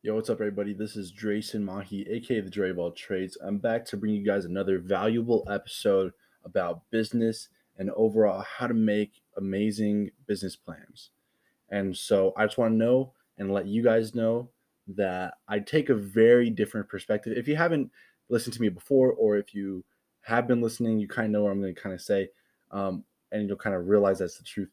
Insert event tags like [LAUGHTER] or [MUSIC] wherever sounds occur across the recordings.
Yo, what's up, everybody? This is Dreyson Mahi, aka the Dre of All Trades. I'm back to bring you guys another valuable episode about business and overall how to make amazing business plans. And so I just want to know and let you guys know that I take a very different perspective. If you haven't listened to me before, or if you have been listening, you kind of know what I'm going to kind of say, um, and you'll kind of realize that's the truth.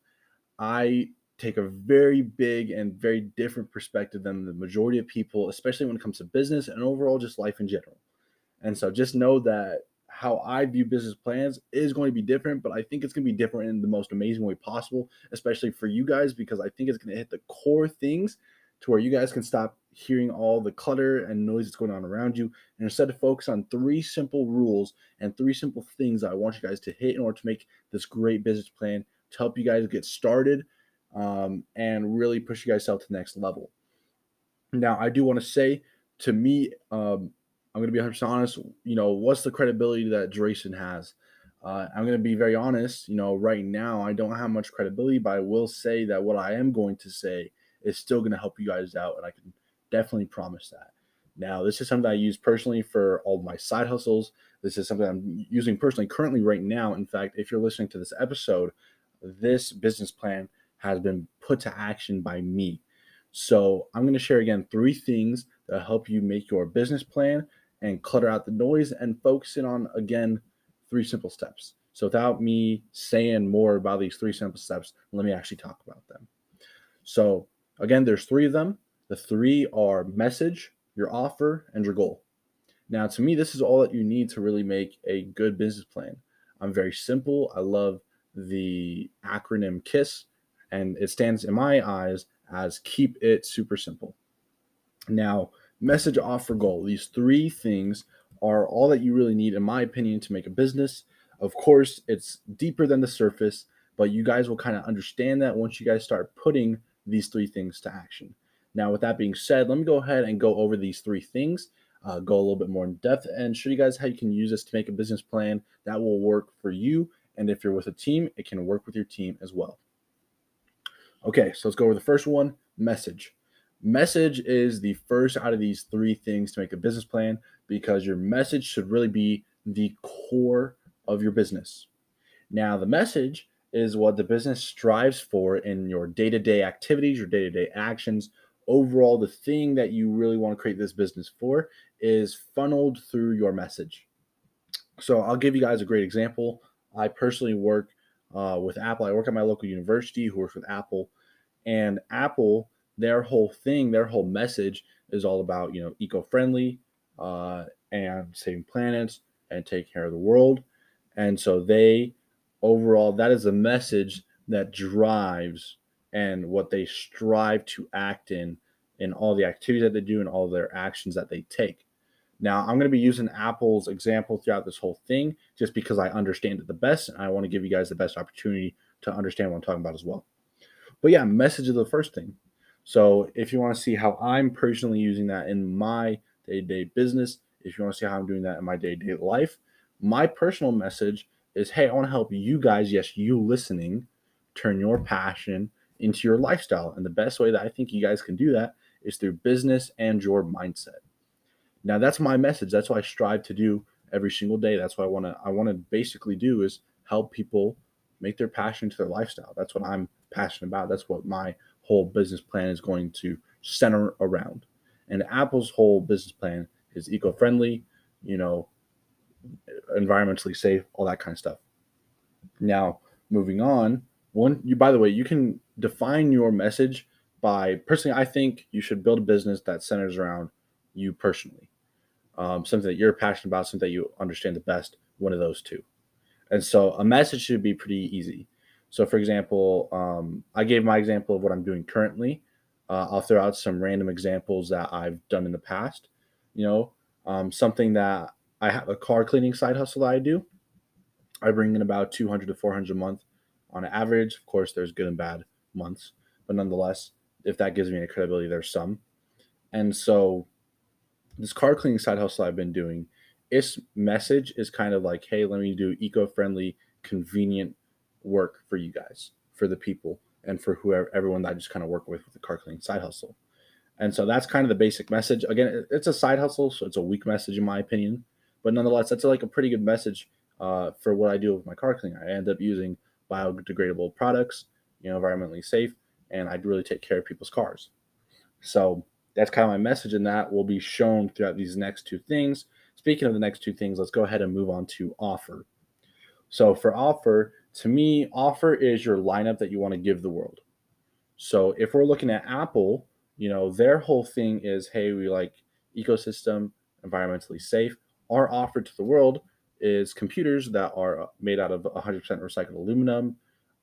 I take a very big and very different perspective than the majority of people, especially when it comes to business and overall just life in general. And so just know that how I view business plans is going to be different, but I think it's going to be different in the most amazing way possible, especially for you guys, because I think it's going to hit the core things to where you guys can stop hearing all the clutter and noise that's going on around you and instead of focus on three simple rules and three simple things that I want you guys to hit in order to make this great business plan to help you guys get started um, and really push you guys out to the next level. Now, I do want to say to me, um, I'm going to be 100% honest. You know, what's the credibility that Dreyson has? Uh, I'm going to be very honest. You know, right now, I don't have much credibility, but I will say that what I am going to say is still going to help you guys out. And I can definitely promise that. Now, this is something I use personally for all my side hustles. This is something I'm using personally currently right now. In fact, if you're listening to this episode, this business plan has been put to action by me. So I'm going to share again three things that help you make your business plan and clutter out the noise and focus in on again three simple steps. So without me saying more about these three simple steps, let me actually talk about them. So again, there's three of them. The three are message, your offer, and your goal. Now, to me, this is all that you need to really make a good business plan. I'm very simple. I love the acronym KISS and it stands in my eyes as keep it super simple. Now, message offer goal. These three things are all that you really need, in my opinion, to make a business. Of course, it's deeper than the surface, but you guys will kind of understand that once you guys start putting these three things to action. Now, with that being said, let me go ahead and go over these three things, uh, go a little bit more in depth, and show you guys how you can use this to make a business plan that will work for you. And if you're with a team, it can work with your team as well. Okay, so let's go over the first one message. Message is the first out of these three things to make a business plan because your message should really be the core of your business. Now, the message is what the business strives for in your day to day activities, your day to day actions. Overall, the thing that you really want to create this business for is funneled through your message. So, I'll give you guys a great example. I personally work uh, with Apple. I work at my local university who works with Apple, and Apple, their whole thing, their whole message is all about you know eco-friendly uh, and saving planets and taking care of the world. And so they overall that is a message that drives and what they strive to act in in all the activities that they do and all their actions that they take. Now, I'm going to be using Apple's example throughout this whole thing just because I understand it the best and I want to give you guys the best opportunity to understand what I'm talking about as well. But yeah, message is the first thing. So if you want to see how I'm personally using that in my day to day business, if you want to see how I'm doing that in my day to day life, my personal message is hey, I want to help you guys, yes, you listening, turn your passion into your lifestyle. And the best way that I think you guys can do that is through business and your mindset. Now that's my message. That's what I strive to do every single day. That's what I want to I want to basically do is help people make their passion to their lifestyle. That's what I'm passionate about. That's what my whole business plan is going to center around. And Apple's whole business plan is eco-friendly, you know, environmentally safe, all that kind of stuff. Now, moving on, one you by the way, you can define your message by personally I think you should build a business that centers around you personally um, something that you're passionate about, something that you understand the best, one of those two. And so a message should be pretty easy. So, for example, um, I gave my example of what I'm doing currently. Uh, I'll throw out some random examples that I've done in the past. You know, um, something that I have a car cleaning side hustle that I do. I bring in about 200 to 400 a month on average. Of course, there's good and bad months, but nonetheless, if that gives me any credibility, there's some. And so this car cleaning side hustle I've been doing, its message is kind of like, hey, let me do eco-friendly, convenient work for you guys, for the people, and for whoever everyone that I just kind of work with with the car cleaning side hustle. And so that's kind of the basic message. Again, it's a side hustle, so it's a weak message in my opinion, but nonetheless, that's like a pretty good message uh, for what I do with my car cleaner. I end up using biodegradable products, you know, environmentally safe, and I really take care of people's cars. So that's kind of my message, and that will be shown throughout these next two things. Speaking of the next two things, let's go ahead and move on to offer. So for offer, to me, offer is your lineup that you want to give the world. So if we're looking at Apple, you know, their whole thing is, hey, we like ecosystem, environmentally safe. Our offer to the world is computers that are made out of 100% recycled aluminum.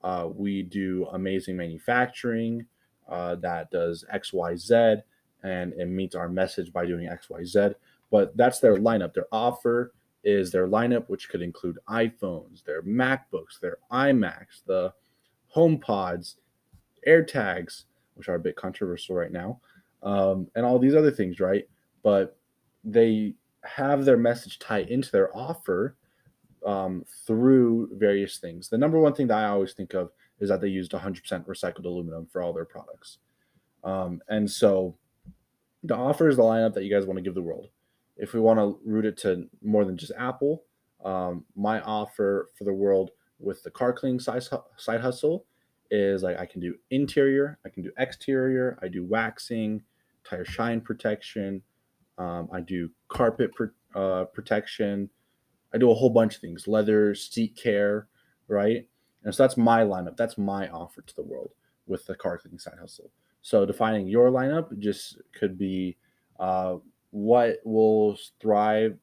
Uh, we do amazing manufacturing uh, that does X, Y, Z, and it meets our message by doing X, Y, Z. But that's their lineup. Their offer is their lineup, which could include iPhones, their MacBooks, their iMacs, the HomePods, AirTags, which are a bit controversial right now, um, and all these other things, right? But they have their message tie into their offer um, through various things. The number one thing that I always think of is that they used 100% recycled aluminum for all their products. Um, and so the offer is the lineup that you guys want to give the world. If we want to root it to more than just Apple, um, my offer for the world with the car cleaning side, side hustle is like I can do interior, I can do exterior, I do waxing, tire shine protection, um, I do carpet uh, protection, I do a whole bunch of things, leather, seat care, right? And so that's my lineup. That's my offer to the world with the car cleaning side hustle. So defining your lineup just could be uh, what will thrive,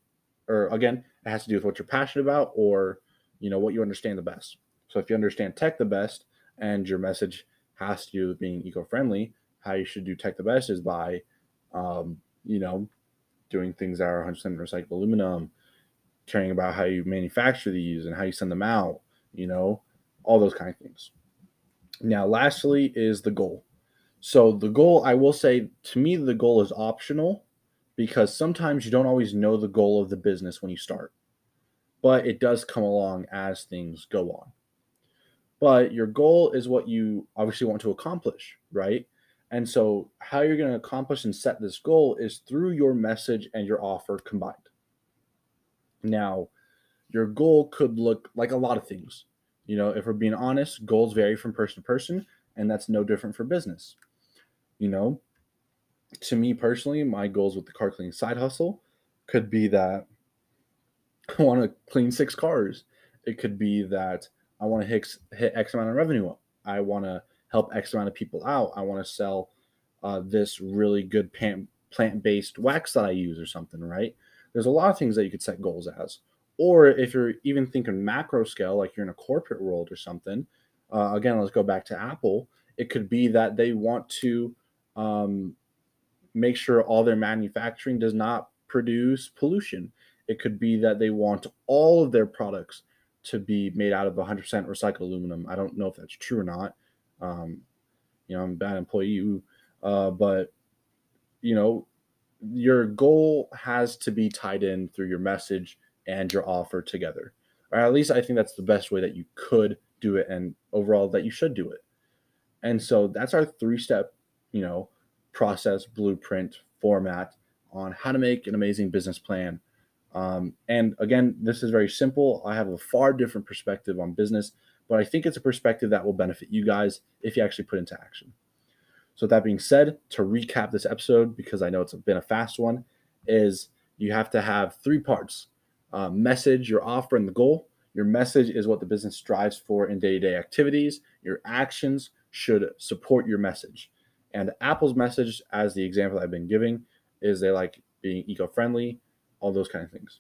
or again, it has to do with what you're passionate about or you know what you understand the best. So if you understand tech the best, and your message has to do with being eco-friendly, how you should do tech the best is by, um, you know, doing things that are 100% recycled aluminum, caring about how you manufacture these and how you send them out, you know, all those kind of things. Now, lastly, is the goal. So, the goal, I will say, to me, the goal is optional because sometimes you don't always know the goal of the business when you start, but it does come along as things go on. But your goal is what you obviously want to accomplish, right? And so, how you're going to accomplish and set this goal is through your message and your offer combined. Now, your goal could look like a lot of things. You know, if we're being honest, goals vary from person to person, and that's no different for business. You know, to me personally, my goals with the car cleaning side hustle could be that [LAUGHS] I want to clean six cars. It could be that I want to hit, hit X amount of revenue. I want to help X amount of people out. I want to sell uh, this really good plant based wax that I use or something, right? There's a lot of things that you could set goals as. Or if you're even thinking macro scale, like you're in a corporate world or something, uh, again, let's go back to Apple. It could be that they want to um, make sure all their manufacturing does not produce pollution. It could be that they want all of their products to be made out of 100% recycled aluminum. I don't know if that's true or not. Um, you know, I'm a bad employee, uh, but you know, your goal has to be tied in through your message and your offer together. Or at least I think that's the best way that you could do it, and overall that you should do it. And so that's our three-step, you know, process, blueprint, format on how to make an amazing business plan um, and again, this is very simple. I have a far different perspective on business, but I think it's a perspective that will benefit you guys if you actually put into action. So, that being said, to recap this episode, because I know it's been a fast one, is you have to have three parts uh, message, your offer, and the goal. Your message is what the business strives for in day to day activities. Your actions should support your message. And Apple's message, as the example I've been giving, is they like being eco friendly, all those kind of things.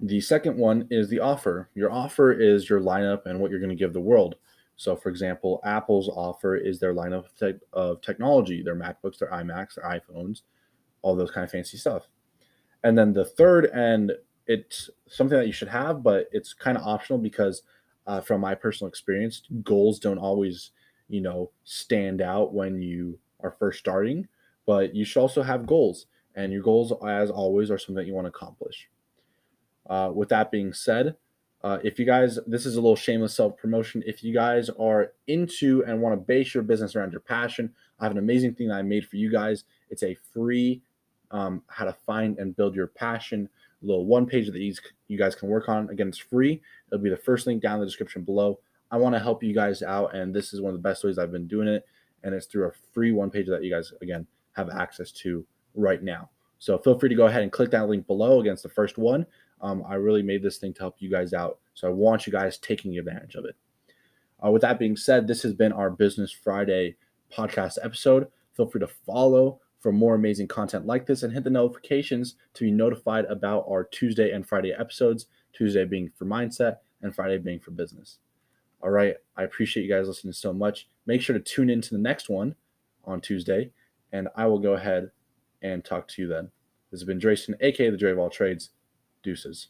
The second one is the offer. Your offer is your lineup and what you're going to give the world. So, for example, Apple's offer is their lineup of, of technology, their MacBooks, their iMacs, their iPhones, all those kind of fancy stuff. And then the third, and it's something that you should have, but it's kind of optional because, uh, from my personal experience, goals don't always, you know, stand out when you are first starting. But you should also have goals and your goals, as always, are something that you want to accomplish. Uh, with that being said, Uh, if you guys, this is a little shameless self promotion. If you guys are into and want to base your business around your passion, I have an amazing thing that I made for you guys. It's a free um, how to find and build your passion little one page that you guys can work on. Again, it's free. It'll be the first link down in the description below. I want to help you guys out, and this is one of the best ways I've been doing it. And it's through a free one page that you guys, again, have access to right now. So feel free to go ahead and click that link below against the first one. Um, I really made this thing to help you guys out. So I want you guys taking advantage of it. Uh, with that being said, this has been our Business Friday podcast episode. Feel free to follow for more amazing content like this and hit the notifications to be notified about our Tuesday and Friday episodes. Tuesday being for mindset and Friday being for business. All right. I appreciate you guys listening so much. Make sure to tune in to the next one on Tuesday, and I will go ahead and talk to you then. This has been Dreyson, aka the Dre of All Trades. Deuces.